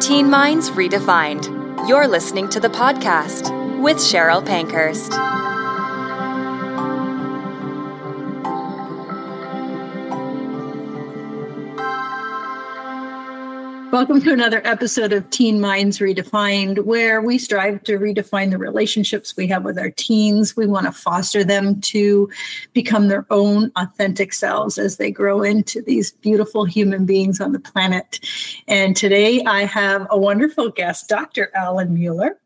Teen Minds Redefined. You're listening to the podcast with Cheryl Pankhurst. Welcome to another episode of Teen Minds Redefined, where we strive to redefine the relationships we have with our teens. We want to foster them to become their own authentic selves as they grow into these beautiful human beings on the planet. And today I have a wonderful guest, Dr. Alan Mueller.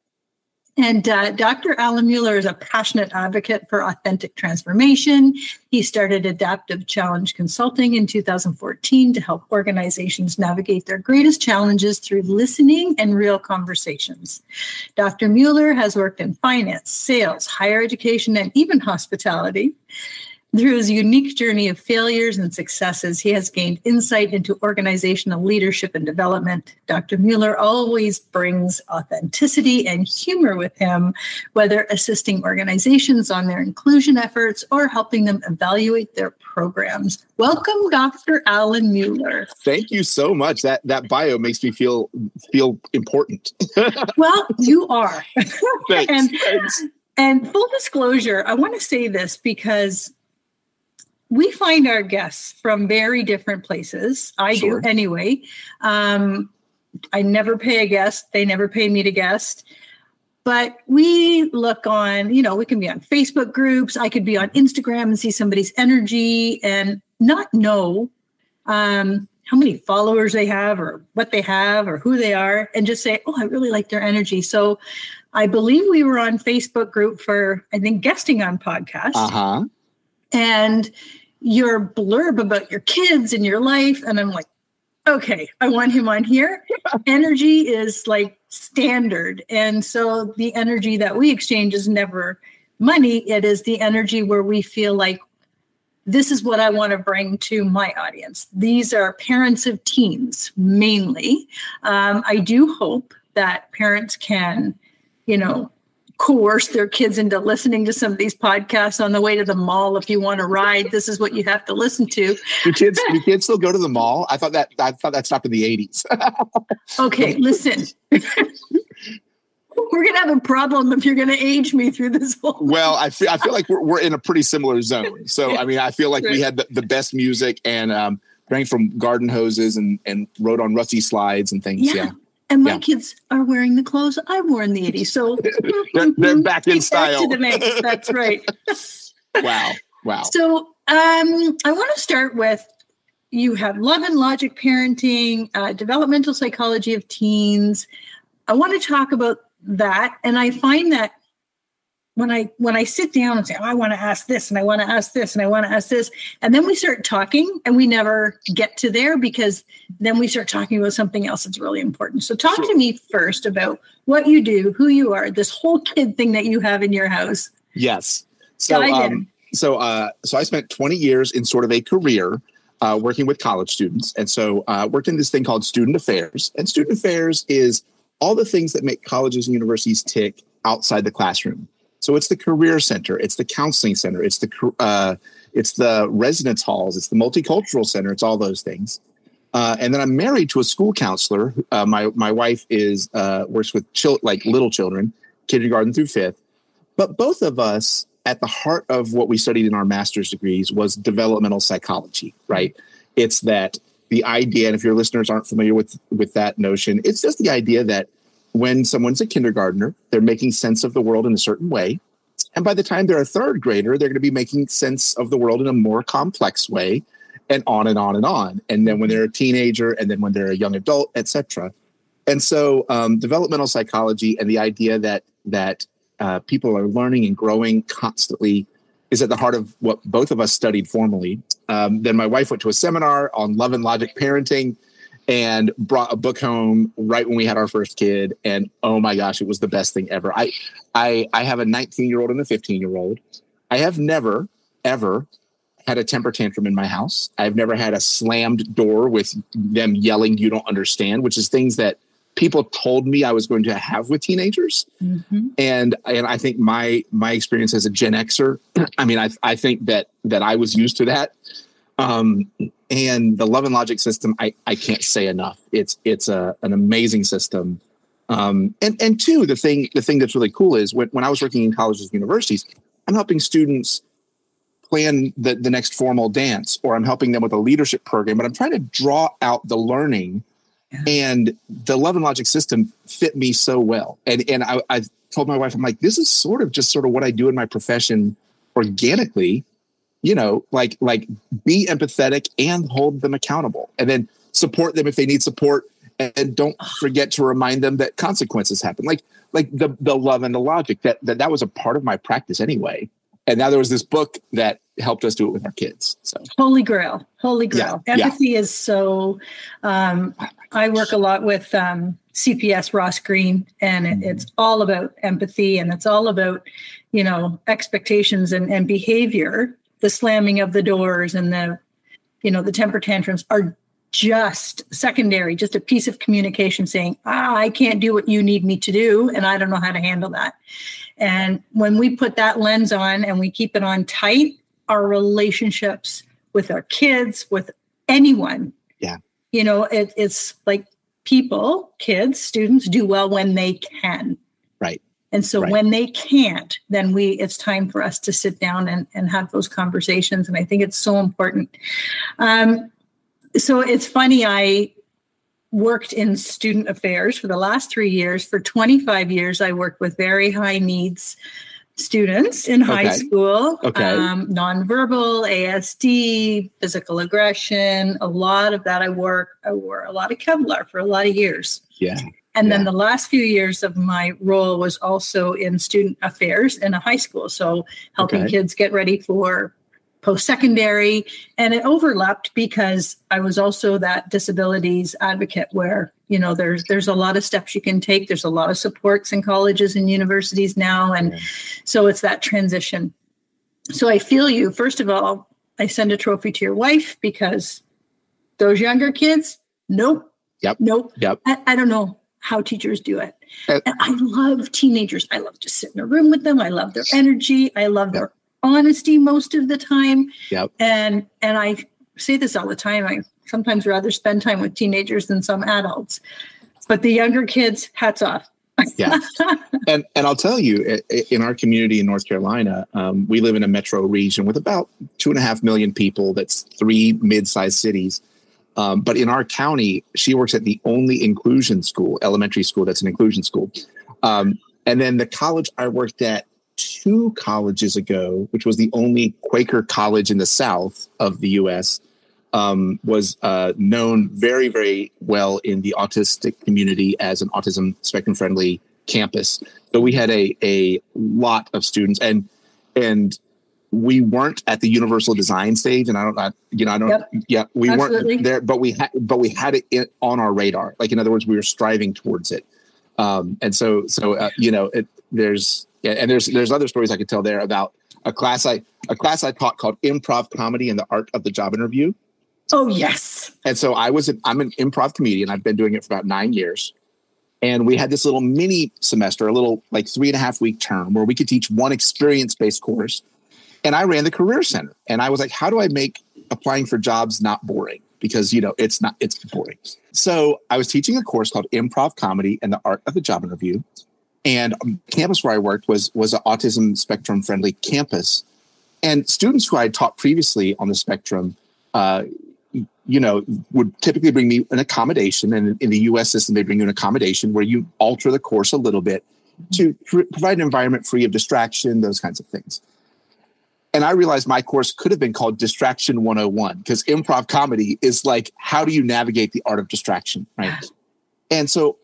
And uh, Dr. Alan Mueller is a passionate advocate for authentic transformation. He started Adaptive Challenge Consulting in 2014 to help organizations navigate their greatest challenges through listening and real conversations. Dr. Mueller has worked in finance, sales, higher education, and even hospitality. Through his unique journey of failures and successes, he has gained insight into organizational leadership and development. Dr. Mueller always brings authenticity and humor with him, whether assisting organizations on their inclusion efforts or helping them evaluate their programs. Welcome, Dr. Alan Mueller. Thank you so much. That that bio makes me feel feel important. well, you are. Thanks. and, Thanks. and full disclosure, I want to say this because we find our guests from very different places. I Sure. do anyway. Um, I never pay a guest, they never pay me to guest. But we look on, you know, we can be on Facebook groups. I could be on Instagram and see somebody's energy and not know um, how many followers they have or what they have or who they are and just say, oh, I really like their energy. So I believe we were on Facebook group for, I think, guesting on podcasts Uh huh. and your blurb about your kids and your life. And I'm like, okay, I want him on here. energy is like standard. And so the energy that we exchange is never money, it is the energy where we feel like this is what I want to bring to my audience. These are parents of teens mainly. Um, I do hope that parents can, you know, coerce their kids into listening to some of these podcasts on the way to the mall. If you want to ride, this is what you have to listen to. Do kids do kids still go to the mall? I thought that I thought that stopped in the eighties. Okay, listen. We're gonna have a problem if you're gonna age me through this whole. well, I feel I feel like we're we're in a pretty similar zone. So I mean, I feel like we had the, the best music and um, drank from garden hoses and and rode on rusty slides and things. Yeah. Yeah, And my Yeah. kids are wearing the clothes I wore in the 80s. So They're- they're back in style. to the mix. That's right. Wow, wow. So um, I want to start with you have love and logic parenting, uh, developmental psychology of teens. I want to talk about that, and I find that when I when I sit down and say, oh, I want to ask this and I want to ask this and I want to ask this, and then we start talking and we never get to there because then we start talking about something else that's really important. So talk Sure. to me first about what you do, who you are, this whole kid thing that you have in your house. Yes. So um, so uh, so I spent 20 years in sort of a career uh, working with college students, and so uh, worked in this thing called student affairs. And student affairs is all the things that make colleges and universities tick outside the classroom. So it's the career center, it's the counseling center, it's the uh, it's the residence halls, it's the multicultural center, it's all those things. Uh, and then I'm married to a school counselor. Uh, my my wife is uh, works with chil- like little children, kindergarten through fifth. But both of us, at the heart of what we studied in our master's degrees, was developmental psychology. Right? It's that the idea, and if your listeners aren't familiar with with that notion, it's just the idea that when someone's a kindergartner, they're making sense of the world in a certain way. And by the time they're a third grader, they're going to be making sense of the world in a more complex way, and on and on and on. And then when they're a teenager, and then when they're a young adult, etc. And so, um, developmental psychology and the idea that that uh, people are learning and growing constantly is at the heart of what both of us studied formally. Um, then my wife went to a seminar on love and logic parenting and brought a book home right when we had our first kid. And oh my gosh it was the best thing ever. I i i have a 19 year old and a 15 year old i have never ever had a temper tantrum in my house. I've never had a slammed door with them yelling you don't understand which is things that people told me i was going to have with teenagers. Mm-hmm. and and I think my my experience as a Gen Xer, I mean, I I think that that I was used to that. Um, and the love and logic system i i can't say enough. It's it's a an amazing system. Um and and two the thing the thing that's really cool is when, when i was working in colleges and universities i'm helping students plan the, the next formal dance or i'm helping them with a leadership program but i'm trying to draw out the learning yeah. and the love and logic system fit me so well. And and I, I told my wife i'm like this is sort of just sort of what i do in my profession organically you know, like like be empathetic and hold them accountable, and then support them if they need support, and don't forget to remind them that consequences happen. Like like the the love and the logic that that that was a part of my practice anyway. And now there was this book that helped us do it with our kids. So holy grail, holy grail. Yeah, Empathy yeah. is so. Um, I work a lot with um, CPS Ross Greene, and it, it's all about empathy, and it's all about you know expectations and, and behavior the slamming of the doors and the you know the temper tantrums are just secondary just a piece of communication saying ah, i can't do what you need me to do and i don't know how to handle that. And when we put that lens on and we keep it on tight our relationships with our kids with anyone yeah. you know it, it's like people kids students do well when they can and so right. when they can't, then we it's time for us to sit down and, and have those conversations. And I think it's so important. Um, so it's funny, I worked in student affairs for the last three years. For 25 years, I worked with very high needs students in high okay. school okay. Um, nonverbal asd physical aggression a lot of that i work i wore a lot of kevlar for a lot of years yeah and yeah. then the last few years of my role was also in student affairs in a high school. So helping okay. kids get ready for post secondary. And it overlapped because I was also that disabilities advocate where, you know, there's there's a lot of steps you can take. There's a lot of supports in colleges and universities now. And yeah. so it's that transition. So I feel you. First of all, I send a trophy to your wife because those younger kids, nope. Yep. Nope. Yep. I, I don't know how teachers do it. Uh, and I love teenagers. I love to sit in a room with them. I love their energy. I love their honesty most of the time. Yep. And and I say this all the time. I sometimes rather spend time with teenagers than some adults. But the younger kids, hats off. yeah, and and I'll tell you, in our community in North Carolina, um, we live in a metro region with about two and a half million people. That's three mid-sized cities um, but in our county, she works at the only inclusion school, elementary school that's an inclusion school. Um, and then the college I worked at two colleges ago, which was the only Quaker college in the South of the U.S., um, was uh, known very, very well in the autistic community as an autism spectrum friendly campus. So we had a a lot of students, and and we weren't at the universal design stage and i don't I, you know i don't yep. yeah we Absolutely. weren't there but we had but we had it on our radar. Like in other words we were striving towards it. Um, and so so uh, you know it, there's yeah, and there's there's other stories i could tell there about a class i a class i taught called improv comedy and the art of the job interview. Oh yes. And so i was an, i'm an improv comedian. I've been doing it for about nine years. And we had this little mini semester a little like three and a half week term where we could teach one experience based course and I ran the career center and I was like, how do I make applying for jobs not boring? Because, you know, it's not, it's boring. So I was teaching a course called improv comedy and the art of the job interview. And campus where I worked was, was an autism spectrum friendly campus. And students who I had taught previously on the spectrum, uh, you know, would typically bring me an accommodation. And in the US system, they bring you an accommodation where you alter the course a little bit to pr- provide an environment free of distraction, those kinds of things and I realized my course could have been called Distraction 101 because improv comedy is like, how do you navigate the art of distraction? Right. And so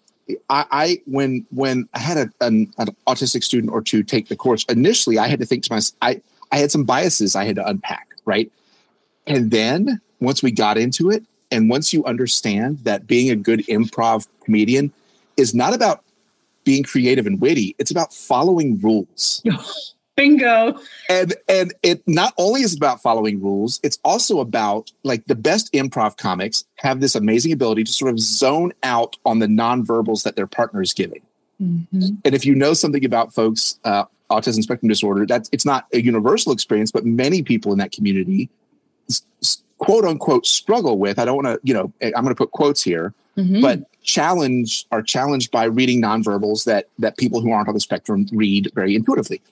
I, I when when I had a, an, an, autistic student or two take the course, initially I had to think to myself, I, I had some biases I had to unpack, right? And then once we got into it, and once you understand that being a good improv comedian is not about being creative and witty, it's about following rules. Bingo. And and it not only is about following rules, it's also about like the best improv comics have this amazing ability to sort of zone out on the nonverbals that their partner is giving. Mm-hmm. And if you know something about folks uh, autism spectrum disorder, that's it's not a universal experience, but many people in that community quote unquote struggle with. I don't want to, you know, I'm going to put quotes here, mm-hmm. but challenge are challenged by reading nonverbals that that people who aren't on the spectrum read very intuitively.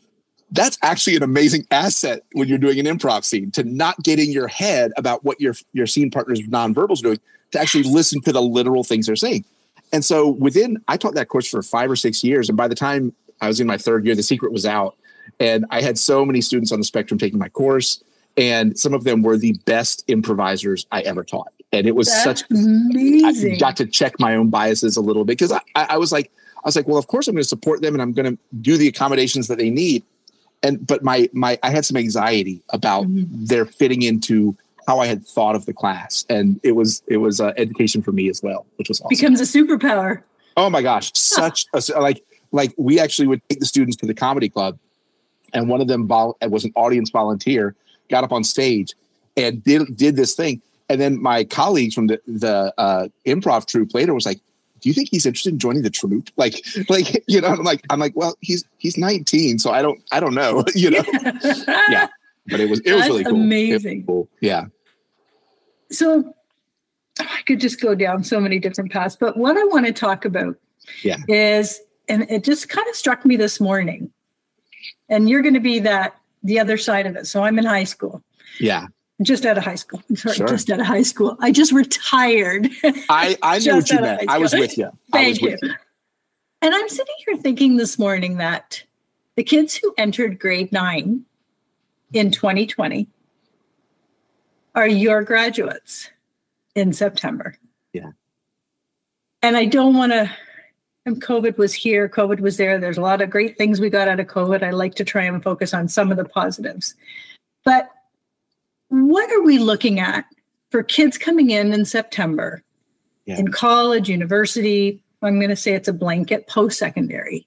That's actually an amazing asset when you're doing an improv scene to not get in your head about what your your scene partner's nonverbals doing, to actually listen to the literal things they're saying. And so within, I taught that course for five or six years, and by the time I was in my third year, the secret was out, and I had so many students on the spectrum taking my course, and some of them were the best improvisers I ever taught and it was That's such amazing. I got to check my own biases a little bit because I, I, was like, I was like, well, of course I'm going to support them and I'm going to do the accommodations that they need. And but my my I had some anxiety about mm-hmm. their fitting into how I had thought of the class, and it was it was uh, education for me as well, which was awesome. becomes a superpower. Oh my gosh, such a like like we actually would take the students to the comedy club, and one of them vol- was an audience volunteer, got up on stage and did did this thing and then my colleagues from the the uh, improv troupe later was like, "Do you think he's interested in joining the troupe?" Like, like you know, I'm like, I'm like, well, he's he's 19, so I don't I don't know, you know. yeah, but it was it was That's really cool. Amazing. Cool. Yeah. So oh, I could just go down so many different paths, but what I want to talk about yeah. is, and it just kind of struck me this morning, and you're going to be that the other side of it. So I'm in high school. Yeah just out of high school. I'm sorry, sure. just out of high school. I just retired. I, I knew what you meant. I was with you. Thank you. you. And I'm sitting here thinking this morning that the kids who entered grade nine in 2020 are your graduates in September. Yeah. And I don't want to, and COVID was here, COVID was there. There's a lot of great things we got out of COVID. I like to try and focus on some of the positives. But what are we looking at for kids coming in in September yeah. in college, university? I'm going to say it's a blanket post secondary.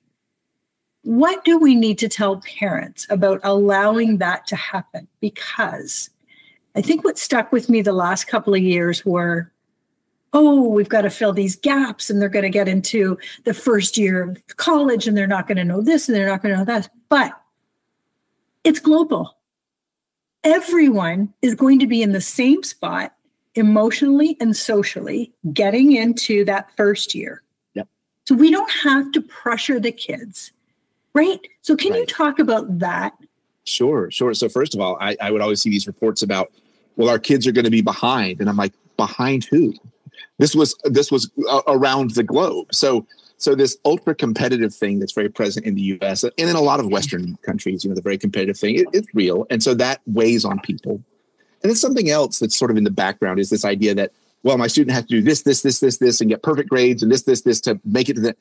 What do we need to tell parents about allowing that to happen? Because I think what stuck with me the last couple of years were oh, we've got to fill these gaps and they're going to get into the first year of college and they're not going to know this and they're not going to know that. But it's global everyone is going to be in the same spot emotionally and socially getting into that first year. Yep. So we don't have to pressure the kids, right? So can right. you talk about that? Sure, sure. So first of all, I, I would always see these reports about, well, our kids are going to be behind, and I'm like, behind who? This was this was uh, around the globe. So so this ultra competitive thing that's very present in the U.S. and in a lot of Western countries, you know, the very competitive thing, it, it's real, and so that weighs on people. And then something else that's sort of in the background is this idea that well, my student has to do this, this, this, this, this, and get perfect grades, and this, this, this to make it to the.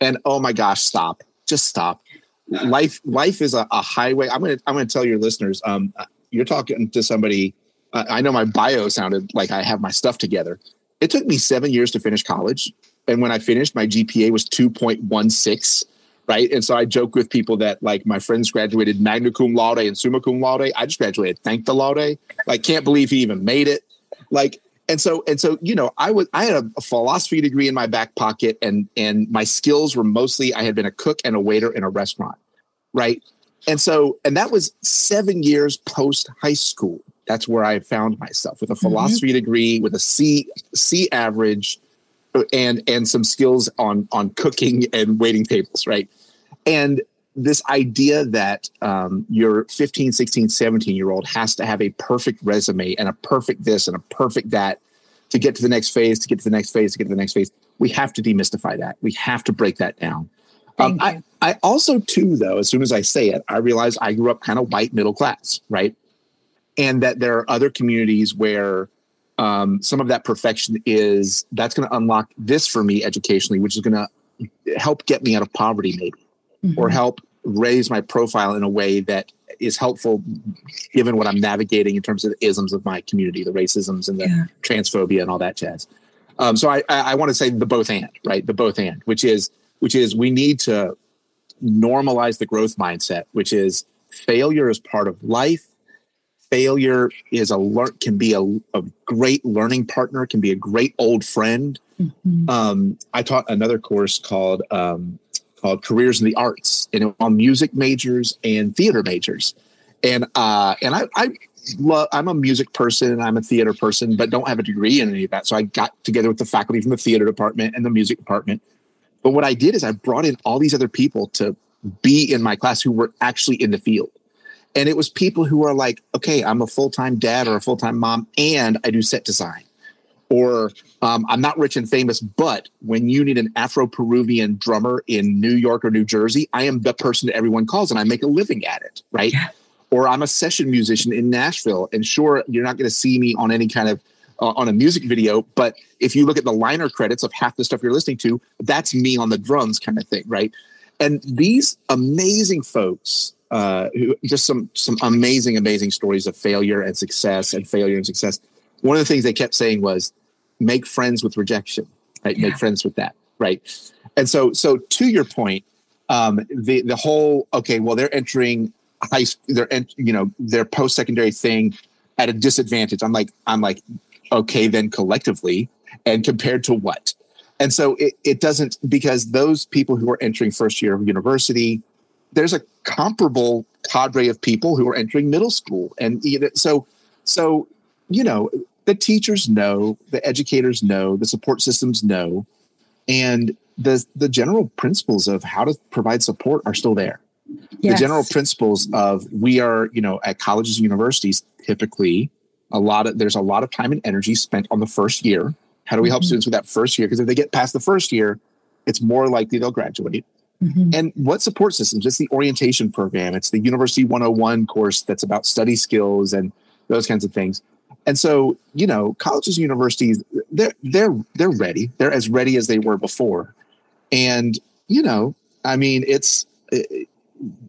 And oh my gosh, stop! Just stop. Life, life is a, a highway. I'm gonna, I'm gonna tell your listeners. Um, you're talking to somebody. Uh, I know my bio sounded like I have my stuff together. It took me seven years to finish college and when I finished, my GPA was 2.16. Right. And so I joke with people that like my friends graduated magna cum laude and summa cum laude. I just graduated thank the laude. Like, can't believe he even made it. Like, and so and so you know i was i had a, a, philosophy degree in my back pocket and and my skills were mostly i had been a cook and a waiter in a restaurant right and so and that was seven years post high school that's where i found myself with a mm-hmm. philosophy mm-hmm. degree with a c c average and and some skills on on cooking and waiting tables right? And this idea that um, your 15 16 17 year old has to have a perfect resume and a perfect this and a perfect that to get to the next phase to get to the next phase to get to the next phase we have to demystify that. We have to break that down. Um, I, I also too though as soon as i say it i realize i grew up kind of white middle class right? And that there are other communities where um, some of that perfection is that's going to unlock this for me educationally, which is going to help get me out of poverty, maybe, mm-hmm. or help raise my profile in a way that is helpful given what I'm navigating in terms of the isms of my community, the racisms and the yeah. transphobia and all that jazz. Um, so I, I, I want to say the both and, right? The both and, which is which is we need to normalize the growth mindset, which is failure is part of life failure is a learn can be a, a great learning partner can be a great old friend mm-hmm. um, i taught another course called um, called careers in the arts and on music majors and theater majors and uh, and I, I love, I'm a music person, and I'm a theater person, but don't have a degree in any of that. So I got together with the faculty from the theater department and the music department. But what I did is I brought in all these other people to be in my class who were actually in the field. And it was people who are like, okay, I'm a full time dad or a full time mom, and I do set design. Or um, I'm not rich and famous, but when you need an Afro Peruvian drummer in New York or New Jersey, I am the person that everyone calls and I make a living at it, right? Yeah. Or I'm a session musician in Nashville. And sure, you're not going to see me on any kind of uh, on a music video, but if you look at the liner credits of half the stuff you're listening to, that's me on the drums kind of thing, right? And these amazing folks uh, who just some some amazing, amazing stories of failure and success and failure and success. One of the things they kept saying was, "Make friends with rejection, right? Yeah. Make friends with that, right?" And so, so to your point, um, the the whole okay, well, they're entering high, school, they're ent- you know their post secondary thing at a disadvantage. I'm like, I'm like, okay, then collectively, and compared to what? And so it, it doesn't because those people who are entering first year of university there's a comparable cadre of people who are entering middle school. And so so you know the teachers know the educators know the support systems know and the the general principles of how to provide support are still there. Yes. the general principles of we are you know at colleges and universities typically a lot of there's a lot of time and energy spent on the first year. How do we help mm-hmm. students with that first year? Because if they get past the first year it's more likely they'll graduate Mm-hmm. And what support systems? It's the orientation program. It's the University 101 course that's about study skills and those kinds of things. And so, you know, colleges and universities, they're they're they're ready. They're as ready as they were before. And, you know, I mean, it's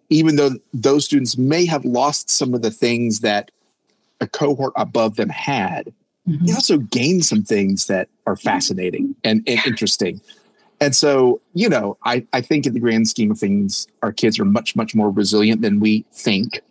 even though those students may have lost some of the things that a cohort above them had, mm-hmm. they also gained some things that are fascinating and, and interesting. And so, you know, I, I think in the grand scheme of things, our kids are much, much more resilient than we think,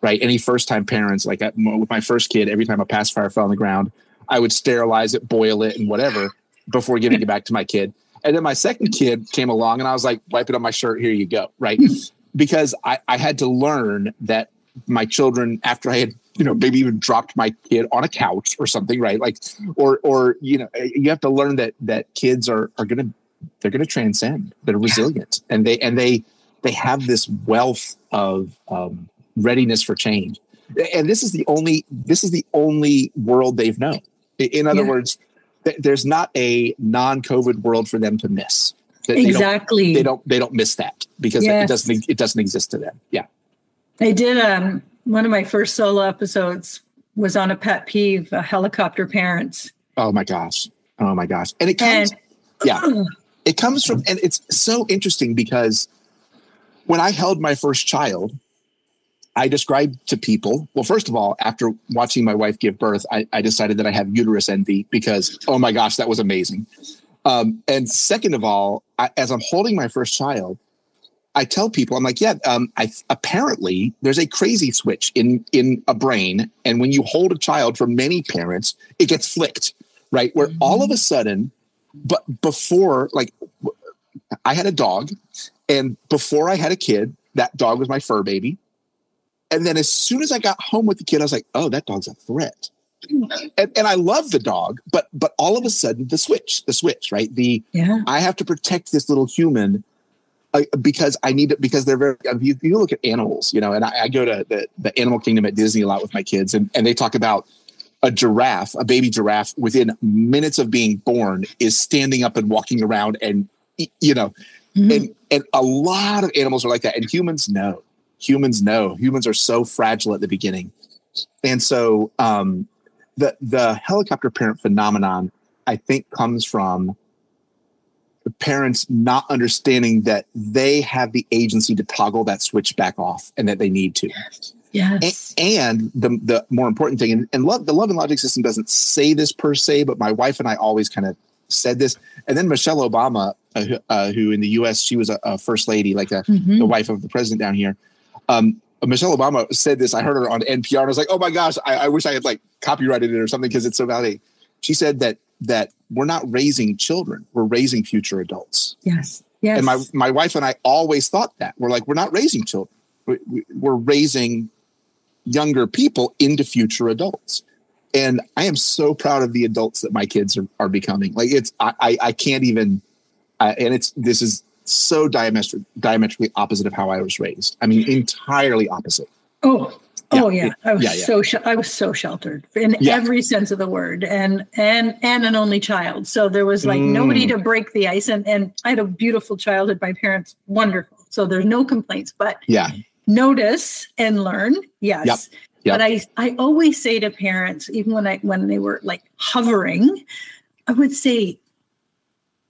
right? Any first time parents, like uh, with my first kid, every time a pacifier fell on the ground, I would sterilize it, boil it, and whatever before giving it back to my kid. And then my second kid came along and I was like, wipe it on my shirt. Here you go. Right. because I, I had to learn that my children, after I had you know maybe even dropped my kid on a couch or something right like or or you know eh, you have to learn that that kids are are going to they're going to transcend. They're resilient, yeah. and they and they they have this wealth of um, readiness for change. And this is the only this is the only world they've known. In other yeah. words, th- there's not a non-COVID world for them to miss. They, exactly. They don't, they don't, they don't miss that because yes. it doesn't it doesn't exist to them. Yeah. I did um one of my first solo episodes was on a pet peeve, uh, helicopter parents. Oh my gosh. Oh my gosh. And it comes and, yeah. It comes from, and it's so interesting because when I held my first child, I described to people, well, first of all, after watching my wife give birth, I, I decided that I have uterus envy because, oh my gosh, that was amazing. Um, and second of all, I, as I'm holding my first child, I tell people, I'm like, yeah, um, I, apparently there's a crazy switch in in a brain, and when you hold a child for many parents, it gets flicked, right? Where all of a sudden but before, like, I had a dog, and before I had a kid, that dog was my fur baby. And then as soon as I got home with the kid, I was like, oh, that dog's a threat. And, and I love the dog, but but all of a sudden the switch, the switch, right? The yeah. I have to protect this little human uh, because I need it because they're very. You, you look at animals, you know, and I, I go to the, the animal kingdom at Disney a lot with my kids, and, and they talk about a giraffe, a baby giraffe, within minutes of being born, is standing up and walking around, and you know, mm-hmm. and and a lot of animals are like that, and humans know. Humans know. Humans are so fragile at the beginning, and so um, the the helicopter parent phenomenon, I think, comes from the parents not understanding that they have the agency to toggle that switch back off, and that they need to. Yes. And, the the more important thing, and, and love the love and logic system doesn't say this per se, but my wife and I always kind of said this. And then Michelle Obama, uh, uh, who in the U.S. she was a, a first lady, like a, mm-hmm. the wife of the president down here. Um, Michelle Obama said this. I heard her on NPR. And I was like, oh my gosh, I, I wish I had like copyrighted it or something because it's so validating. She said that that we're not raising children; we're raising future adults. Yes. Yes. And my my wife and I always thought that we're like we're not raising children. We're raising younger people into future adults. And I am so proud of the adults that my kids are, are becoming. Like it's, I, I, I can't even, uh, and it's, this is so diametric, diametrically opposite of how I was raised. I mean, entirely opposite. Oh, oh yeah. I was yeah, yeah. so, sh- I was so sheltered in yeah. every sense of the word and, and, and an only child. So there was like mm. nobody to break the ice. And, and I had a beautiful childhood. My parents, wonderful. So there's no complaints, but yeah, notice and learn. Yes. Yep. Yep. But I, I always say to parents, even when I when they were like hovering, I would say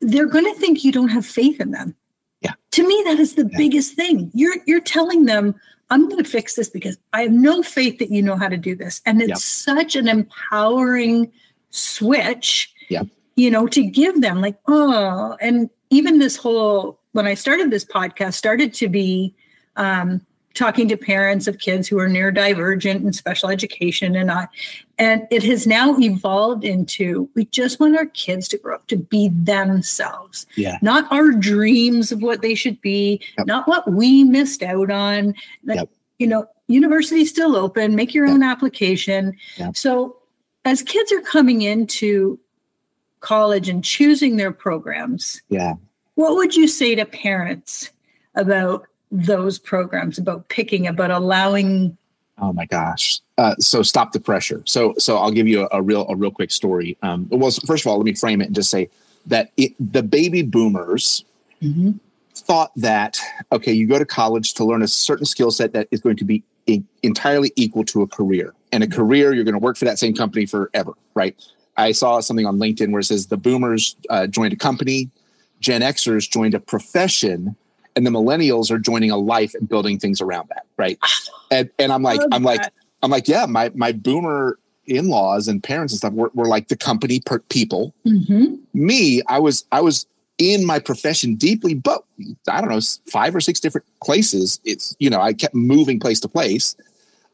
they're going to think you don't have faith in them. Yeah. To me, that is the yeah. biggest thing. You're you're telling them, I'm going to fix this because I have no faith that you know how to do this, and it's yep. such an empowering switch. Yeah. You know, to give them like, oh, and even this whole when I started this podcast started to be um, talking to parents of kids who are neurodivergent in special education and I and it has now evolved into we just want our kids to grow up to be themselves. Yeah. Not our dreams of what they should be, yep. not what we missed out on. Yep. You know, university's still open, make your yep. own application. So as kids are coming into college and choosing their programs, yeah. What would you say to parents about those programs about picking about allowing oh my gosh. Uh, so stop the pressure. So so i'll give you a, a real a real quick story. Um, well first of all let me frame it and just say that it, the baby boomers mm-hmm. thought that okay you go to college to learn a certain skill set that is going to be in, entirely equal to a career. And a career you're going to work for that same company forever right? I saw something on linkedin where it says the boomers uh, joined a company gen xers joined a profession and the millennials are joining a life and building things around that right? And, and i'm like i'm like i'm like yeah my my boomer in-laws and parents and stuff were, were like the company per- people. Mm-hmm. me i was i was in my profession deeply but i don't know five or six different places. It's you know i kept moving place to place.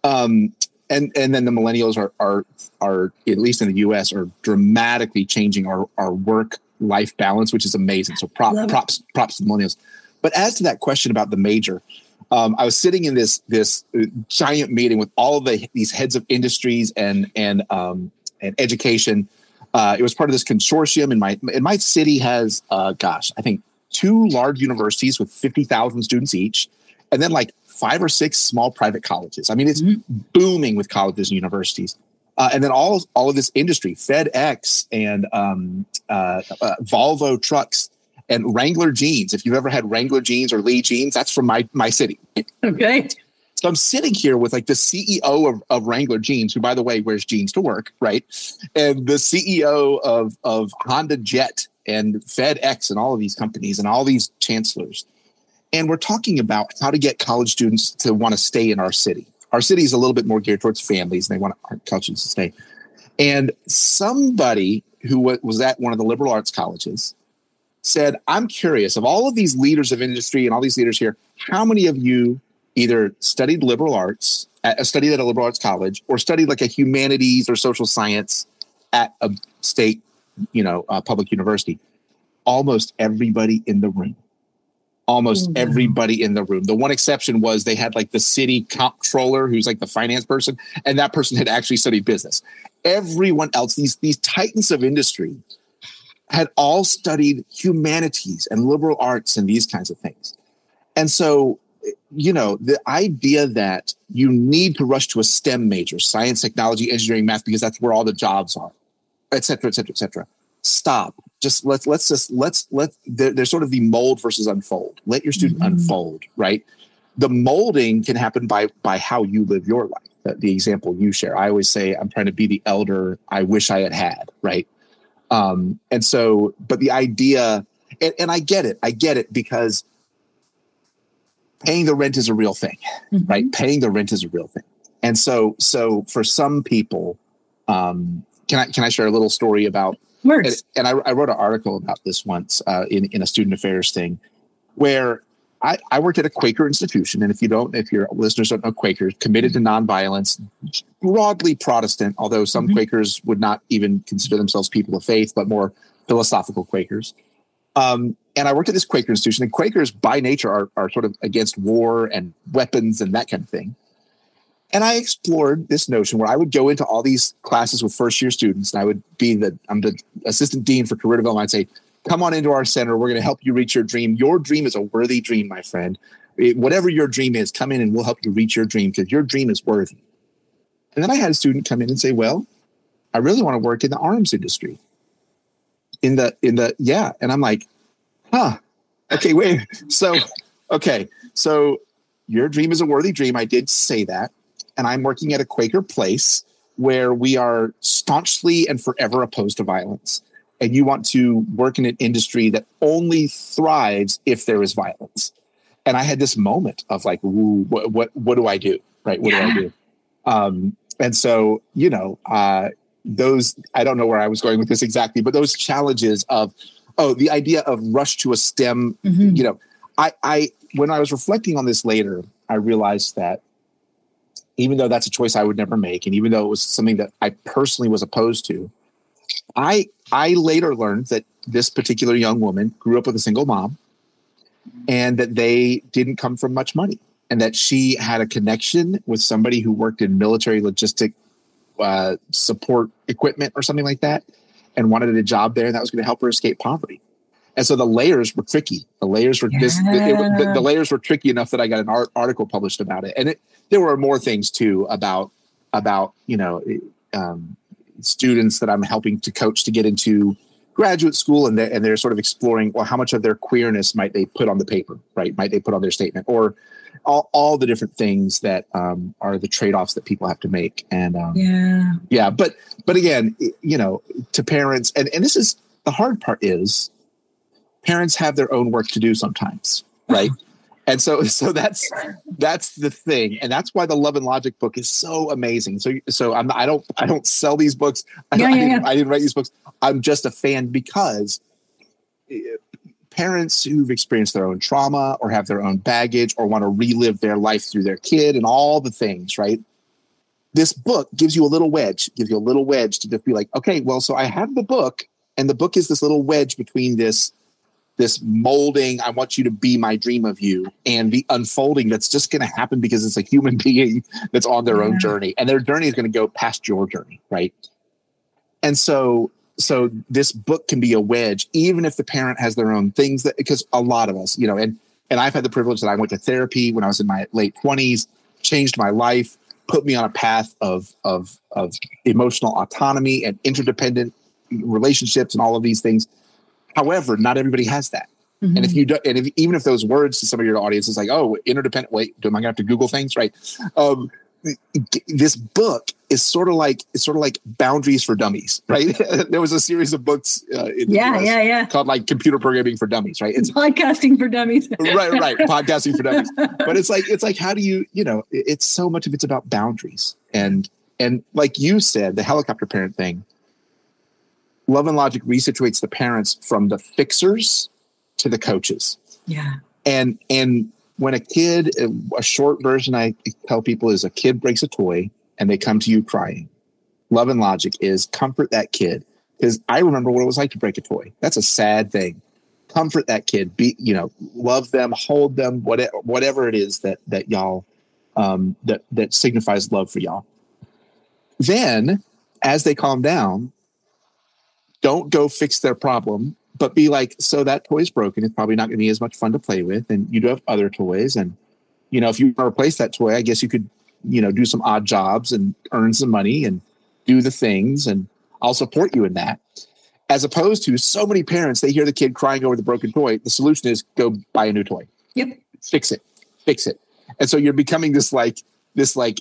Um and and then the millennials are are are at least in the us are dramatically changing our our work life balance which is amazing. So prop, props props to millennials but as to that question about the major, um, I was sitting in this this uh, giant meeting with all of the these heads of industries and and um, and education. Uh, it was part of this consortium, and my and my city has, uh, gosh, I think two large universities with fifty thousand students each, and then like five or six small private colleges. I mean, it's mm-hmm. booming with colleges and universities. Uh, and then all all of this industry, FedEx and um, uh, uh, Volvo trucks, and Wrangler jeans. If you've ever had Wrangler jeans or Lee jeans, that's from my my city. Okay. So I'm sitting here with like the CEO of, of Wrangler jeans, who by the way wears jeans to work, right? And the CEO of of Honda Jet and FedEx and all of these companies and all these chancellors. And we're talking about how to get college students to want to stay in our city. Our city is a little bit more geared towards families, and they want our college students to stay. And somebody who was at one of the liberal arts colleges said, I'm curious of all of these leaders of industry and all these leaders here, how many of you either studied liberal arts, uh, studied at a liberal arts college, or studied like a humanities or social science at a state, you know, uh, public university? Almost everybody in the room. Almost mm-hmm. everybody in the room. The one exception was they had like the city comptroller, who's like the finance person, and that person had actually studied business. Everyone else, these these titans of industry, had all studied humanities and liberal arts and these kinds of things. And so, you know, the idea that you need to rush to a STEM major, science, technology, engineering, math, because that's where all the jobs are, et cetera, et cetera, et cetera. Stop. Just let's let's just let's let there's sort of the mold versus unfold. Let your student mm-hmm. unfold, right? The molding can happen by by how you live your life. The, the example you share. I always say I'm trying to be the elder I wish I had had, right? Um, and so, but the idea, and, and, I get it, I get it because paying the rent is a real thing, mm-hmm. right? Paying the rent is a real thing. And so, so for some people, um, can I can I share a little story about? And, and I, I, wrote an article about this once uh, in in a student affairs thing, where I, I, worked at a Quaker institution, and if you don't, if your listeners don't know Quakers, committed to nonviolence, broadly Protestant, although some mm-hmm. Quakers would not even consider themselves people of faith, but more philosophical Quakers. Um, and I worked at this Quaker institution, and Quakers by nature are, are sort of against war and weapons and that kind of thing. And I explored this notion where I would go into all these classes with first year students, and I would be the I'm the assistant dean for career development. I'd say, "Come on into our center. We're going to help you reach your dream. Your dream is a worthy dream, my friend. It, whatever your dream is, come in and we'll help you reach your dream because your dream is worthy." And then I had a student come in and say, "Well, I really want to work in the arms industry." In the in the yeah, and I'm like, "Huh? Okay, wait. So, okay, so." Your dream is a worthy dream. I did say that and I'm working at a Quaker place where we are staunchly and forever opposed to violence. And you want to work in an industry that only thrives if there is violence. And I had this moment of like, what, what, what do I do? Right? What yeah. do I do? Um, and so, you know, uh, those, I don't know where I was going with this exactly, but those challenges of, oh, the idea of rush to a STEM, mm-hmm. you know, I, I, when I was reflecting on this later, I realized that even though that's a choice I would never make, and even though it was something that I personally was opposed to, I I later learned that this particular young woman grew up with a single mom, and that they didn't come from much money, and that she had a connection with somebody who worked in military logistic uh, support equipment or something like that, and wanted a job there, and that was going to help her escape poverty. And so the layers were tricky. The layers were yeah. this. It, the, the, layers were tricky enough that I got an art, article published about it, and it there were more things too about about you know um, students that I'm helping to coach to get into graduate school and they're, and they're sort of exploring well how much of their queerness might they put on the paper right? Might they put on their statement or all, all the different things that um, are the trade-offs that people have to make. And um, yeah. yeah but but again you know to parents and and this is the hard part is parents have their own work to do sometimes right and so so that's that's the thing. And that's why the love and logic book is so amazing. So so i'm i don't i don't sell these books. I, yeah, yeah, I, didn't, yeah. I didn't write these books. I'm just a fan because eh, parents who've experienced their own trauma or have their own baggage or want to relive their life through their kid and all the things right? This book gives you a little wedge gives you a little wedge to just be like okay well so i have the book and the book is this little wedge between this this molding i want you to be my dream of you and the unfolding that's just going to happen because it's a human being that's on their yeah. own journey and their journey is going to go past your journey right and so so this book can be a wedge even if the parent has their own things that because a lot of us you know and and i've had the privilege that i went to therapy when i was in my late 20s changed my life put me on a path of of of emotional autonomy and interdependent relationships and all of these things However, not everybody has that. Mm-hmm. And if you do, and if, even if those words to some of your audience is like, oh, interdependent, wait, am I going to have to Google things? Right. Um, this book is sort of like it's sort of like boundaries for dummies right there was a series of books uh, yeah yeah yeah called like computer programming for dummies right it's podcasting for dummies right right podcasting for dummies but it's like it's like how do you you know it's so much of it's about boundaries and and like you said the helicopter parent thing Love and Logic resituates the parents from the fixers to the coaches. Yeah. And and when a kid, a short version I tell people is a kid breaks a toy and they come to you crying. Love and Logic is comfort that kid because I remember what it was like to break a toy. That's a sad thing. Comfort that kid. Be you know, love them, hold them, whatever whatever it is that that y'all um, that that signifies love for y'all. Then, as they calm down, don't go fix their problem, but be like, so that toy's broken. It's probably not going to be as much fun to play with. And you do have other toys. And, you know, if you want to replace that toy, I guess you could, you know, do some odd jobs and earn some money and do the things. And I'll support you in that. As opposed to so many parents, they hear the kid crying over the broken toy. The solution is go buy a new toy. Yep. Fix it. Fix it. And so you're becoming this like, this like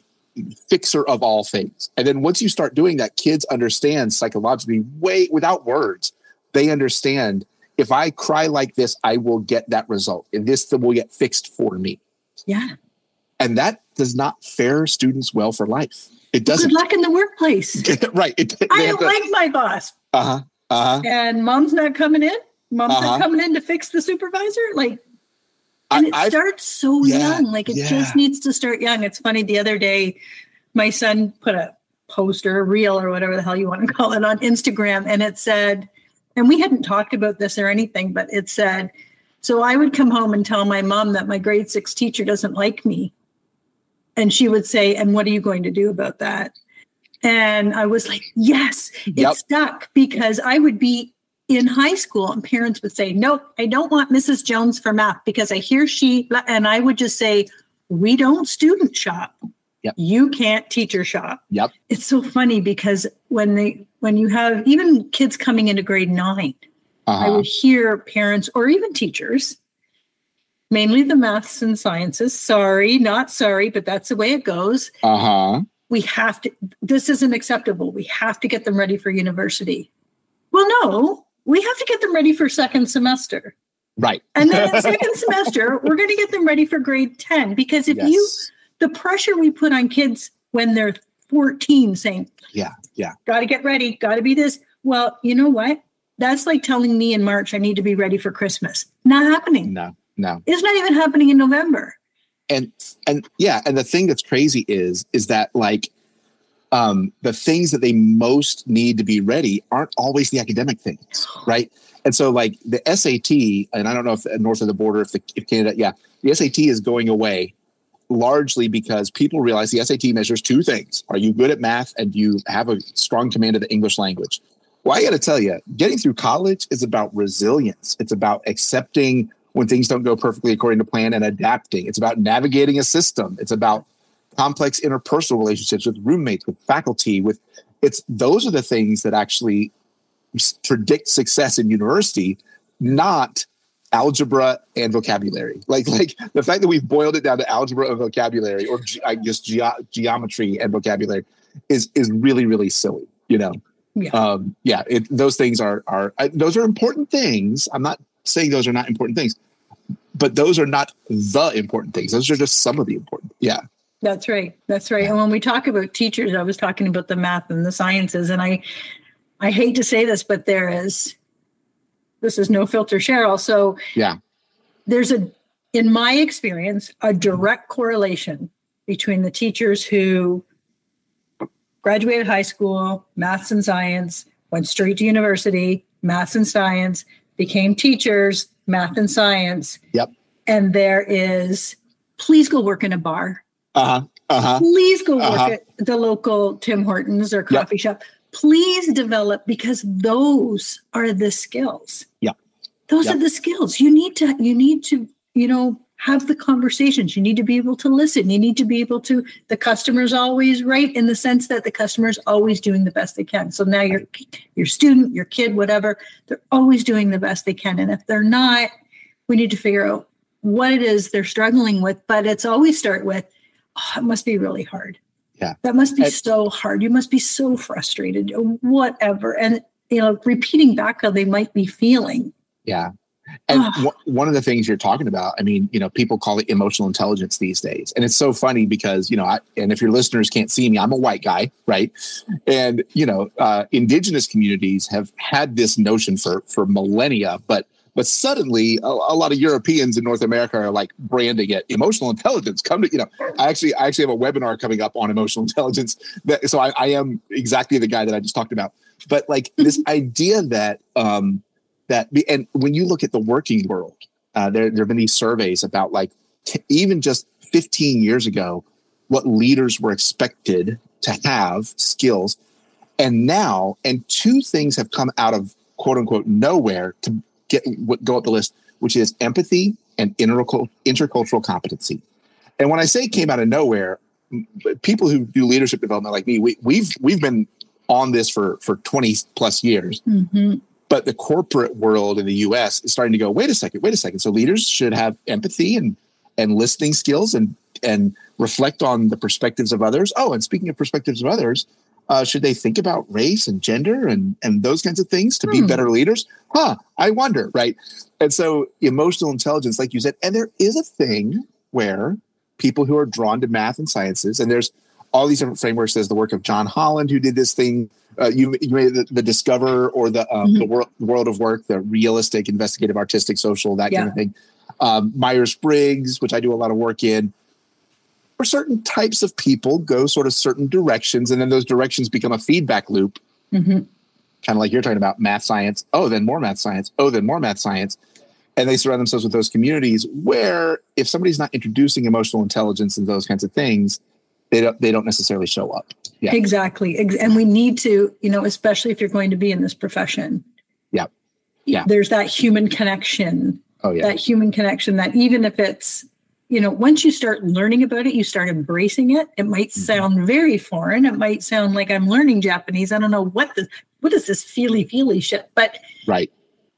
fixer of all things. And then once you start doing that, kids understand psychologically, way without words, they understand if I cry like this, I will get that result. And this will get fixed for me. Yeah. And that does not fare students well for life. It doesn't. Good luck in the workplace. right. It, I don't to, like my boss. Uh huh. Uh huh. And mom's not coming in. Mom's uh-huh. not coming in to fix the supervisor. Like, and it I, starts so yeah, young like it yeah. just needs to start young it's funny the other day my son put a poster a reel or whatever the hell you want to call it on instagram and it said and we hadn't talked about this or anything but it said so i would come home and tell my mom that my grade six teacher doesn't like me And she would say, And what are you going to do about that? And I was like, Yes, it Yep. stuck because I would be in high school and parents would say, Nope, I don't want Mrs. Jones for math because I hear she, and I would just say, We don't student shop. Yep. You can't teacher shop. Yep. It's so funny because when they, when you have even kids coming into grade nine, I Uh-huh. would hear parents or even teachers, mainly the maths and sciences, sorry, not sorry, but that's the way it goes. Uh-huh. We have to, this isn't acceptable. We have to get them ready for university. Well, no, we have to get them ready for second semester. Right. And then in second semester, we're going to get them ready for grade 10 because if you, the pressure we put on kids when they're 14 saying, Yeah. Yeah. got to get ready, got to be this. Well, you know what? That's like telling me in March I need to be ready for Christmas. Not happening. No. No. It's not even happening in November. and and yeah and the thing that's crazy is is that like um the things that they most need to be ready aren't always the academic things right and so like the SAT and I don't know if north of the border if the if Canada yeah the SAT is going away largely because people realize the SAT measures two things are you good at math and do you have a strong command of the English language well I got to tell you getting through college is about resilience it's about accepting when things don't go perfectly according to plan and adapting. It's about navigating a system. It's about complex interpersonal relationships with roommates, with faculty, with it's those are the things that actually predict success in university, not algebra and vocabulary. Like like the fact that we've boiled it down to algebra and vocabulary or ge- I guess ge- geometry and vocabulary is is really really silly, you know. Yeah. Um yeah, it, those things are are I, those are important things. I'm not saying those are not important things but those are not the important things. Those are just some of the important. Yeah. That's right. That's right. And when we talk about teachers, I was talking about the math and the sciences, and I, I hate to say this, but there is, this is no filter, Cheryl. So Yeah. there's a, in my experience, a direct correlation between the teachers who graduated high school, maths and science, went straight to university, maths and science, became teachers, math and science. Yep. And there is, please go work in a bar. Uh huh. Uh huh. Please go work Uh-huh. at the local Tim Hortons or Yep. coffee shop. Please develop because those are the skills. Yeah. Those Yep. are the skills. You need to, you need to, you know, have the conversations. You need to be able to listen. You need to be able to, the customer's always right in the sense that the customer's always doing the best they can. So now your your student, your kid, whatever, they're always doing the best they can. And if they're not, we need to figure out what it is they're struggling with. But it's always start with, oh, it must be really hard. Yeah. That must be so hard. You must be so frustrated, whatever. And you know, repeating back how they might be feeling. Yeah. And one- one of the things you're talking about, I mean, you know, people call it emotional intelligence these days. And it's so funny because, you know, I, and if your listeners can't see me, I'm a white guy, right? And, you know, uh, indigenous communities have had this notion for, for millennia, but but suddenly a, a lot of Europeans in North America are like branding it emotional intelligence. Come to, you know, I actually, I actually have a webinar coming up on emotional intelligence. That, so I, I am exactly the guy that I just talked about. But like this idea that, um, that and when you look at the working world uh, there, there have been these surveys about like t- even just 15 years ago what leaders were expected to have skills and now and two things have come out of quote unquote nowhere to get what go up the list which is empathy and intercultural competency and when i say came out of nowhere people who do leadership development like me we, we've we've been on this for for 20 plus years Mhm. but the corporate world in the US is starting to go, wait a second, wait a second. So leaders should have empathy and and listening skills and and reflect on the perspectives of others. Oh, and speaking of perspectives of others, uh, should they think about race and gender and and those kinds of things to be Hmm. better leaders? Huh, I wonder, right? And so emotional intelligence, like you said, and there is a thing where people who are drawn to math and sciences, and there's all these different frameworks. There's the work of John Holland, who did this thing. Uh, you, you made the, the Discover or the um, Mhm. the world, world of work, the realistic, investigative, artistic, social, that kind of thing. Um, Myers Briggs, which I do a lot of work in. For certain types of people, go sort of certain directions, and then those directions become a feedback loop, Mhm. kind of like you're talking about math science. Oh, then more math science. Oh, then more math science. and they surround themselves with those communities where if somebody's not introducing emotional intelligence and those kinds of things they don't they don't necessarily show up yeah exactly and we need to you know especially if you're going to be in this profession yeah yeah there's that human connection oh yeah that human connection that even if it's you know once you start learning about it you start embracing it it might mm-hmm. sound very foreign. It might sound like i'm learning japanese. I don't know what the what is this feely feely shit? But right.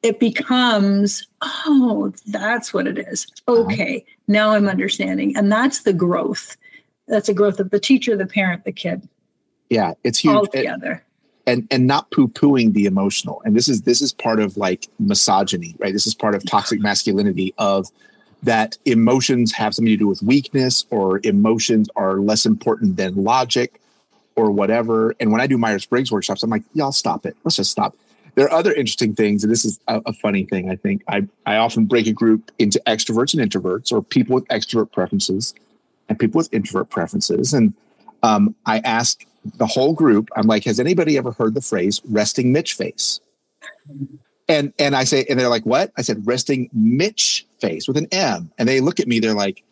it becomes oh that's what it is. Uh-huh. okay uh-huh. now i'm understanding. And that's the growth. That's a growth of the teacher the parent the kid. Yeah it's huge. All together and and not poo-pooing the emotional. And this is this is part of like misogyny right? This is part of toxic masculinity of that emotions have something to do with weakness or emotions are less important than logic or whatever. And when i do myers-briggs workshops i'm like y'all stop it. Let's just stop. There are other interesting things and this is a, a funny thing i think. I, I often break a group into extroverts and introverts or people with extrovert preferences and people with introvert preferences. And um, i ask the whole group, I'm like, has anybody ever heard the phrase resting Mitch face? And and I say, and they're like, what? I said, resting Mitch face with an M. And they look at me, they're like,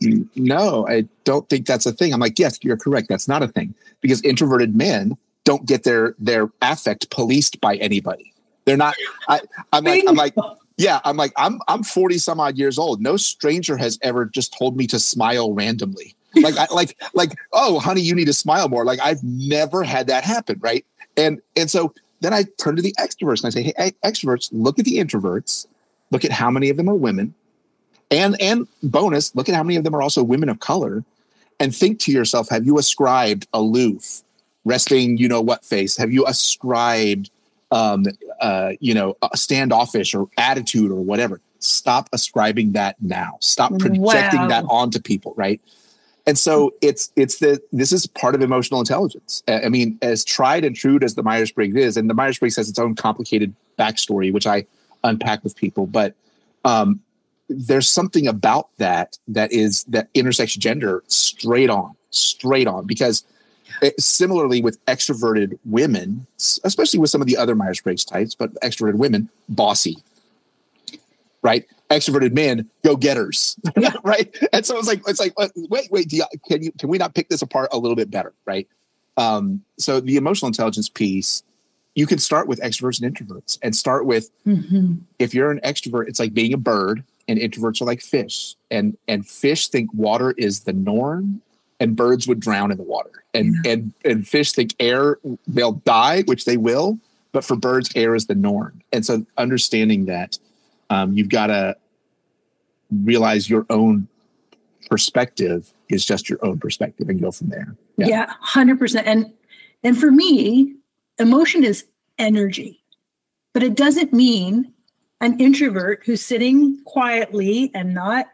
no, I don't think that's a thing. I'm like, yes, you're correct. That's not a thing. Because introverted men don't get their their affect policed by anybody. They're not I, I'm like, I'm like, yeah, I'm like, I'm I'm 40 some odd years old. No stranger has ever just told me to smile randomly like I, like like oh honey you need to smile more like i've never had that happen right and and so then i turn to the extroverts and i say hey extroverts look at the introverts look at how many of them are women. And and bonus look at how many of them are also women of color. And think to yourself have you ascribed aloof resting you know what face? Have you ascribed um uh you know standoffish or attitude or whatever? Stop ascribing that now. Stop projecting wow. that onto people right? And so it's it's the this is part of emotional intelligence. I mean, as tried and true as the Myers Briggs is, and the Myers Briggs has its own complicated backstory, which I unpack with people, but um, there's something about that that is that intersection gender straight on, straight on, because it, similarly with extroverted women, especially with some of the other Myers Briggs types, but extroverted women, bossy, right? Extroverted men, go getters, right? And so it's like it's like wait, wait, you, can you can we not pick this apart a little bit better, right? Um, so the emotional intelligence piece, you can start with extroverts and introverts, and start with mm-hmm. if you're an extrovert, it's like being a bird, and introverts are like fish, and and fish think water is the norm, and birds would drown in the water, and yeah. and and fish think air they'll die, which they will, but for birds, air is the norm, and so understanding that um, you've got to realize your own perspective is just your own perspective and go from there. Yeah, hundred percent. And and for me, emotion is energy, but it doesn't mean an introvert who's sitting quietly and not,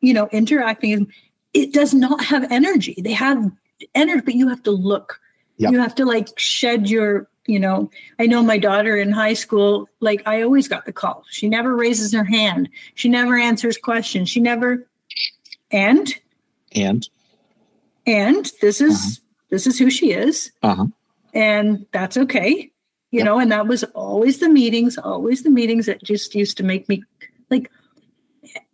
you know, interacting. It does not have energy. They have energy, but you have to look. Yep. You have to like shed your you know i know my daughter in high school like i always got the call she never raises her hand she never answers questions she never and and and this is uh-huh. this is who she is uh-huh. And that's okay you know and that was always the meetings always the meetings that just used to make me like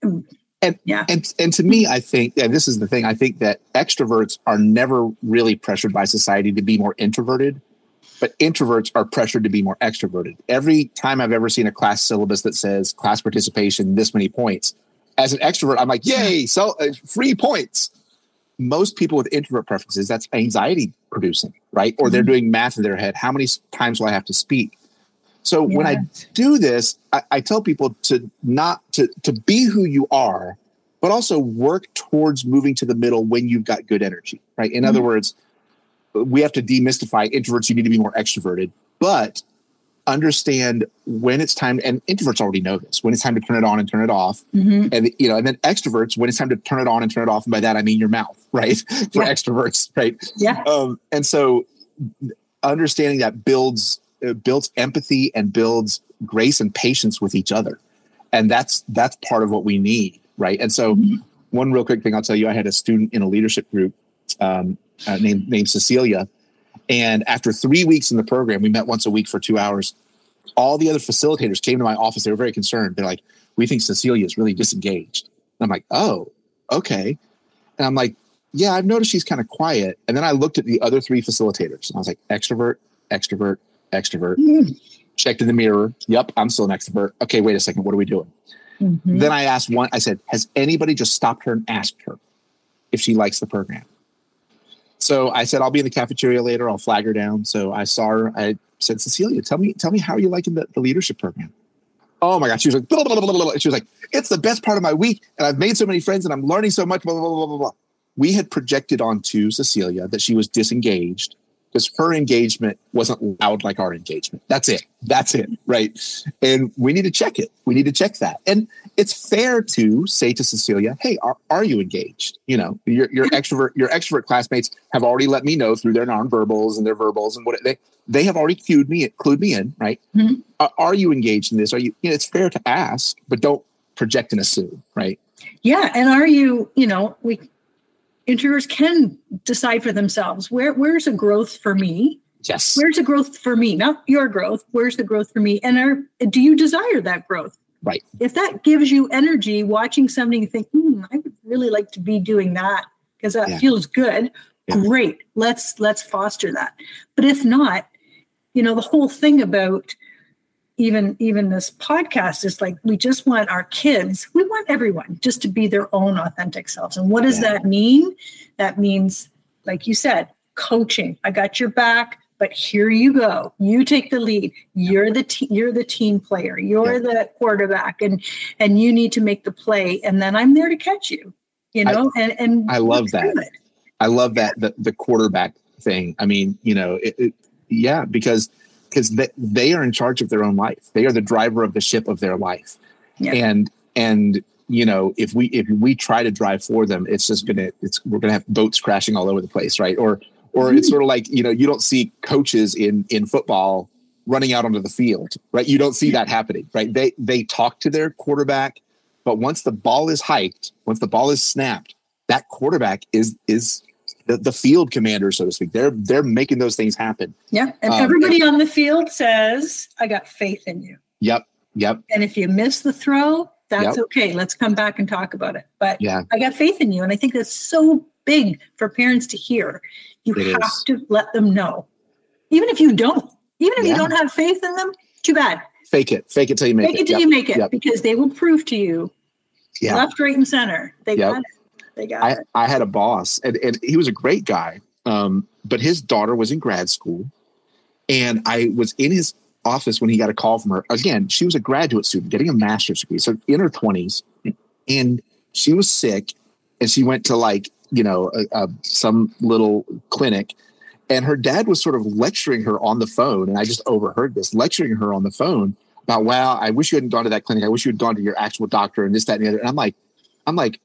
and yeah and and to me i think and this is the thing i think that extroverts are never really pressured by society to be more introverted but introverts are pressured to be more extroverted. Every time I've ever seen a class syllabus that says class participation this many points, as an extrovert, I'm like, yay, so uh, free points. Most people with introvert preferences, that's anxiety producing, right? Or they're mm-hmm. doing math in their head. How many times will I have to speak? So yes. when I do this, I, I tell people to not to to be who you are, but also work towards moving to the middle when you've got good energy, right? In mm-hmm. other words, we have to demystify introverts. You need to be more extroverted, but understand when it's time. And introverts already know this when it's time to turn it on and turn it off. Mm-hmm. And you know, and then extroverts when it's time to turn it on and turn it off. And by that I mean your mouth, right? For yeah. extroverts, right? Yeah. Um, and so understanding that builds uh, builds empathy and builds grace and patience with each other, and that's that's part of what we need, right? And so. Mm-hmm. One real quick thing I'll tell you, I had a student in a leadership group um, uh, named named Cecilia. And after three weeks in the program, we met once a week for two hours. all the other facilitators came to my office. They were very concerned. They're like, we think Cecilia is really disengaged. And I'm like, oh, okay. And I'm like, yeah, I've noticed she's kind of quiet. And then I looked at the other three facilitators and I was like, extrovert, extrovert, extrovert. Mm. Checked in the mirror. Yep, I'm still an extrovert. Okay, wait a second. What are we doing? Mm-hmm. Then I asked one, I said, has anybody just stopped her and asked her if she likes the program? So I said, I'll be in the cafeteria later. I'll flag her down. So I saw her. I said, Cecilia, tell me, tell me how are you liking the, the leadership program? Oh my God. She was like, blah, blah, blah, she was like, it's the best part of my week. And I've made so many friends and I'm learning so much, blah, blah, blah, blah, blah. We had projected onto Cecilia that she was disengaged because her engagement wasn't loud like our engagement. That's it. That's it. Right. And we need to check it. We need to check that. And it's fair to say to Cecilia, Hey, are, are you engaged? You know, your, your extrovert, your extrovert classmates have already let me know through their nonverbals and their verbals and what they, they have already cued me, clued me in, right? Mm-hmm. Are, are you engaged in this? Are you, you know, it's fair to ask, but don't project and assume. Right. Yeah. And are you, you know, we, introverts can decide for themselves where where's a growth for me? Yes. Where's the growth for me? Not your growth where's the growth for me? And are do you desire that growth? Right. If that gives you energy watching something think hmm, i would really like to be doing that because that yeah. feels good. Yeah. great. Let's let's foster that. But if not you know the whole thing about even even this podcast is like we just want our kids we want everyone just to be their own authentic selves. And what does yeah. that mean? That means like you said coaching. I got your back but here you go. You take the lead. You're the te- you're the team player. You're yeah. the quarterback and and you need to make the play and then i'm there to catch you you know I, and and i love that. good. i love that the, the quarterback thing. I mean you know it, it, yeah because because they, they are in charge of their own life. They are the driver of the ship of their life. Yeah. And and you know, if we if we try to drive for them, it's just gonna it's we're gonna have boats crashing all over the place, right? Or or mm-hmm. it's sort of like you know you don't see coaches in in football running out onto the field, right? You don't see that happening, right? They they talk to their quarterback, but once the ball is hiked, once the ball is snapped, that quarterback is is the, the field commander, so to speak. They're they're making those things happen. Yeah, and um, everybody on the field says, "I got faith in you." Yep, yep. And if you miss the throw, that's yep. okay. Let's come back and talk about it. But yeah, I got faith in you, and I think that's so big for parents to hear. You it have is. to let them know, even if you don't, even if yeah. you don't have faith in them. Too bad. Fake it. Fake it till you make Fake it. Fake it till yep. you make it, yep. because they will prove to you, yeah. left, right, and center. They got it. They got I, it. I had a boss, and, and he was a great guy, um, but his daughter was in grad school, and I was in his office when he got a call from her. Again, she was a graduate student getting a master's degree, so in her twenties, and she was sick, and she went to like you know a, a, some little clinic and her dad was sort of lecturing her on the phone and i just overheard this lecturing her on the phone about wow i wish you hadn't gone to that clinic i wish you had gone to your actual doctor and this that and the other and i'm like i'm like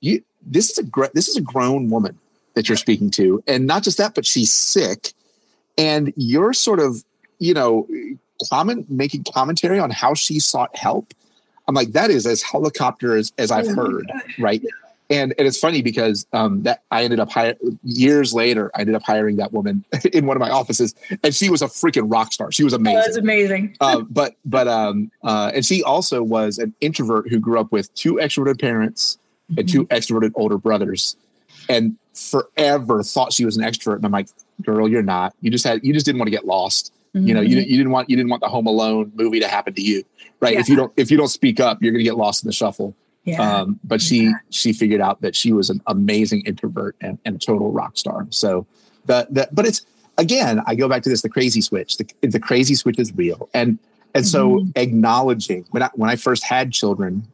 you this is a gr- this is a grown woman that you're speaking to, and not just that, but she's sick, and you're sort of you know comment making commentary on how she sought help. I'm like that is as helicopter as, as I've oh heard, right? And and it's funny because um, that I ended up hiring years later. I ended up hiring that woman in one of my offices, and she was a freaking rock star. She was amazing. Oh, that's amazing. uh, but but um uh, and she also was an introvert who grew up with two extroverted parents and two mm-hmm. extroverted older brothers and forever thought she was an extrovert and i'm like girl you're not you just had you just didn't want to get lost mm-hmm. you know you, mm-hmm. you didn't want you didn't want the home alone movie to happen to you right yeah. if you don't if you don't speak up you're going to get lost in the shuffle yeah. Um, but she yeah. she figured out that she was an amazing introvert and, and a total rock star so the, the but it's again i go back to this the crazy switch the, the crazy switch is real and and so mm-hmm. acknowledging when I, when I first had children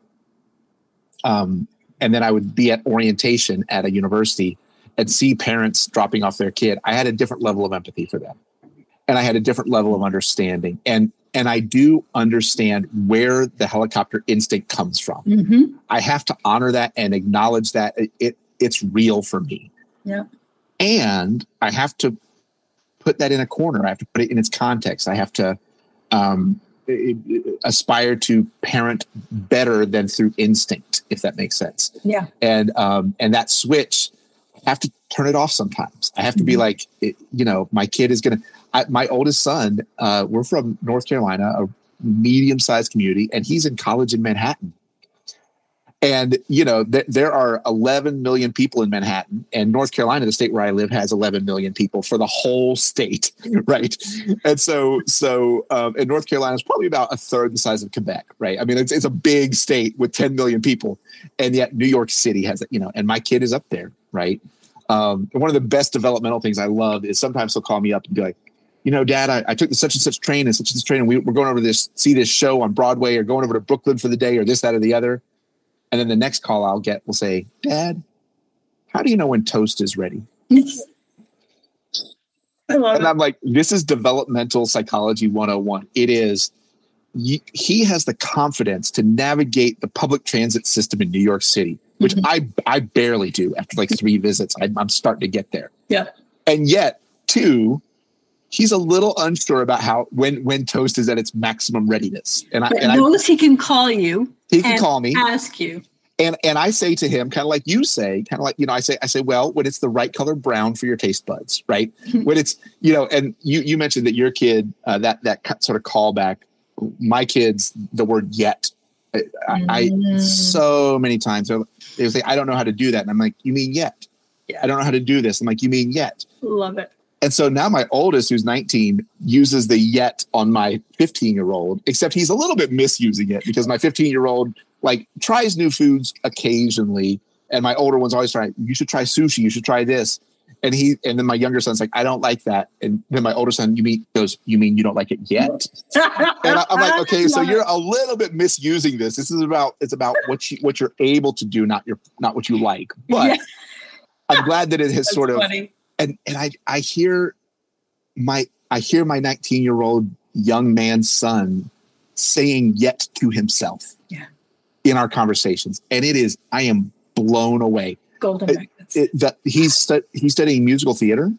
um, and then I would be at orientation at a university and see parents dropping off their kid, I had a different level of empathy for them. And I had a different level of understanding. And and I do understand where the helicopter instinct comes from. Mm-hmm. I have to honor that and acknowledge that it, it it's real for me. Yeah. And I have to put that in a corner. I have to put it in its context. I have to um, aspire to parent better than through instinct, if that makes sense. Yeah. And um, and that switch, I have to turn it off sometimes. I have to be mm-hmm. like, it, you know, my kid is gonna. I, my oldest son, uh, we're from North Carolina, a medium sized community, and he's in college in Manhattan. And, you know, th- there are 11 million people in Manhattan, and North Carolina, the state where I live, has 11 million people for the whole state, right? and so, so, um, and North Carolina is probably about a third the size of Quebec, right? I mean, it's, it's a big state with 10 million people, and yet New York City has it, you know, and my kid is up there, right? Um, and one of the best developmental things I love is sometimes he'll call me up and be like, you know, Dad, I, I took the such and such train and such and such train, and we, we're going over to this see this show on Broadway, or going over to Brooklyn for the day, or this, that, or the other. And then the next call I'll get will say, Dad, how do you know when toast is ready? And it. I'm like, this is developmental psychology 101. It is, he has the confidence to navigate the public transit system in New York City, which Mhm. I, I barely do after like three visits. I, I'm starting to get there. Yeah. And yet, two, he's a little unsure about how when when toast is at its maximum readiness. And I But and I, he can call you, he can call me ask you. and and I say to him, kind of like you say, kind of like you know, I say, I say, well, when it's the right color brown for your taste buds, right? when it's you know, and you you mentioned that your kid uh, that that sort of callback. My kids, the word yet, I, I Mm. so many times they say, I don't know how to do that, and I'm like, you mean yet? Yeah. I don't know how to do this. I'm like, you mean yet? Love it. And so now my oldest, who's 19, uses the yet on my 15 year old, except he's a little bit misusing it because my 15 year old like tries new foods occasionally. And my older one's always trying, you should try sushi, you should try this. And he, and then my younger son's like, I don't like that. And then my older son, you mean, goes, you mean you don't like it yet? And I, I'm like, okay, so you're a little bit misusing this. This is about, it's about what you, what you're able to do, not your, not what you like. But Yeah. I'm glad that it has That's sort of, funny. And and I I hear my I hear my 19 year old young man's son saying yet to himself. Yeah. In our conversations, and it is I am blown away. golden it- It, that he's stu- he's studying musical theater,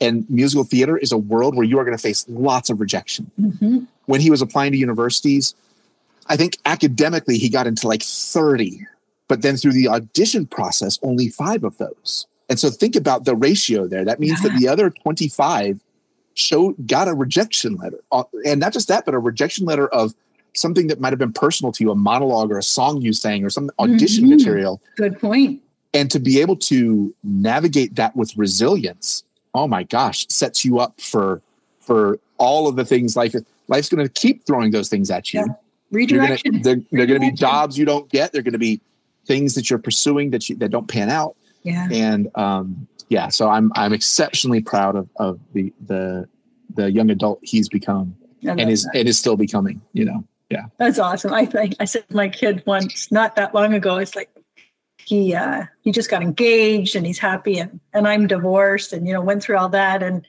and musical theater is a world where you are going to face lots of rejection. Mhm. When he was applying to universities, I think academically he got into like 30, but then through the audition process, only five of those. And so think about the ratio there. That means that the other 25 show got a rejection letter. Uh, And not just that, but a rejection letter of something that might have been personal to you, a monologue or a song you sang or some audition Mhm. material. Good point. And to be able to navigate that with resilience, oh my gosh, sets you up for for all of the things life life's going to keep throwing those things at you. Yeah. You're gonna, they're they're going to be jobs you don't get. They're going to be things that you're pursuing that you that don't pan out. Yeah. And um, yeah, so I'm I'm exceptionally proud of of the the the young adult he's become and is that. and is still becoming. You know, Yeah. That's awesome. I think I said to my kid once, not that long ago, it's like he uh he just got engaged and he's happy and and I'm divorced and you know went through all that and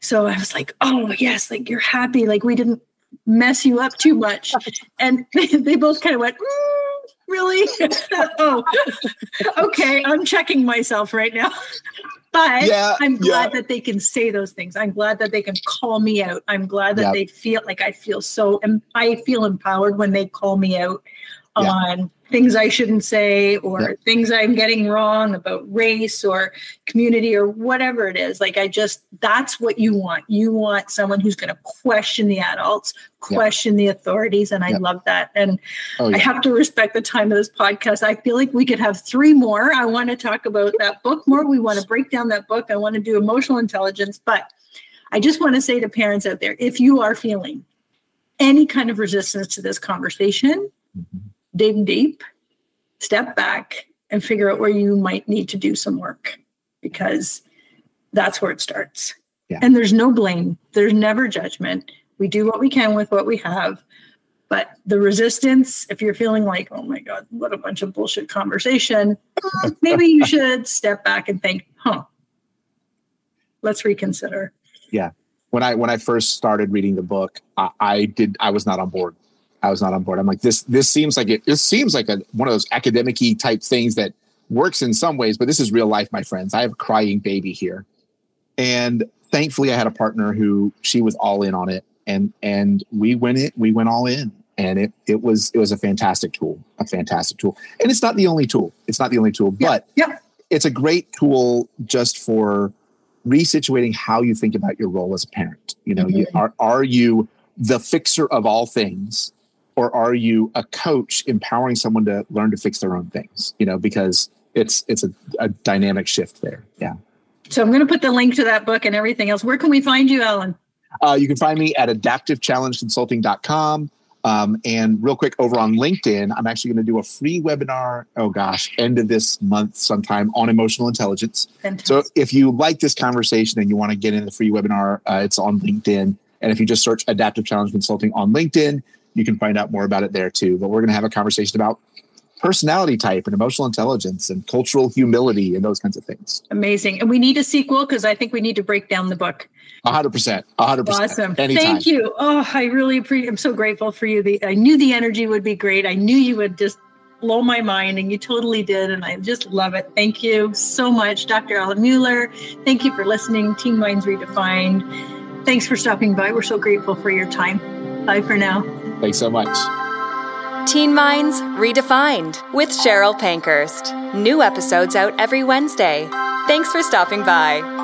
so I was like, oh yes, like you're happy, like we didn't mess you up too much. And they, they both kind of went, "Mm, really? oh, okay, I'm checking myself right now. But Yeah, I'm glad yeah. that they can say those things. I'm glad that they can call me out. I'm glad that they feel like I feel so, and I feel empowered when they call me out Yeah. on things I shouldn't say or Yeah. things I'm getting wrong about race or community or whatever it is. Like, I just, that's what you want. You want someone who's going to question the adults, Yeah. question the authorities. And I Yeah. love that. And oh I have to respect the time of this podcast. I feel like we could have three more. I want to talk about that book more. We want to break down that book. I want to do emotional intelligence. But I just want to say to parents out there if you are feeling any kind of resistance to this conversation, Mhm. Dig deep, step back, and figure out where you might need to do some work because that's where it starts. Yeah. And there's no blame, there's never judgment. We do what we can with what we have. But the resistance, if you're feeling like, oh my God, what a bunch of bullshit conversation, maybe you should step back and think, huh, let's reconsider. Yeah. When I when I first started reading the book, I, I did I was not on board. I was not on board. I'm like this. This seems like it. This seems like a one of those academic-y type things that works in some ways, but this is real life, my friends. I have a crying baby here, and thankfully, I had a partner who she was all in on it, and and we went it. We went all in, and it it was it was a fantastic tool, a fantastic tool. And it's not the only tool. It's not the only tool, Yeah, but yeah. it's a great tool just for resituating how you think about your role as a parent. You know, mm-hmm. you, are are you the fixer of all things, or are you a coach empowering someone to learn to fix their own things? You know, because it's it's a, a dynamic shift there. Yeah. So I'm going to put the link to that book and everything else. Where can we find you, Alan? Uh, you can find me at adaptivechallengeconsulting.com. Um, and real quick, over on LinkedIn, I'm actually going to do a free webinar. Oh gosh, end of this month sometime on emotional intelligence. Fantastic. So if you like this conversation and you want to get in the free webinar, uh, it's on LinkedIn. And if you just search Adaptive Challenge Consulting on LinkedIn, you can find out more about it there too. But we're going to have a conversation about personality type and emotional intelligence and cultural humility and those kinds of things. Amazing. And we need a sequel because I think we need to break down the book. A hundred percent. A hundred percent. Awesome. Anytime. Thank you. Oh, I really appreciate I'm so grateful for you. The I knew the energy would be great. I knew you would just blow my mind and you totally did. And I just love it. Thank you so much, Dr. Alan Mueller. Thank you for listening. Teen Minds Redefined. Thanks for stopping by. We're so grateful for your time. Bye for now. Thanks so much. Teen Minds Redefined with Cheryl Pankhurst. New episodes out every Wednesday. Thanks for stopping by.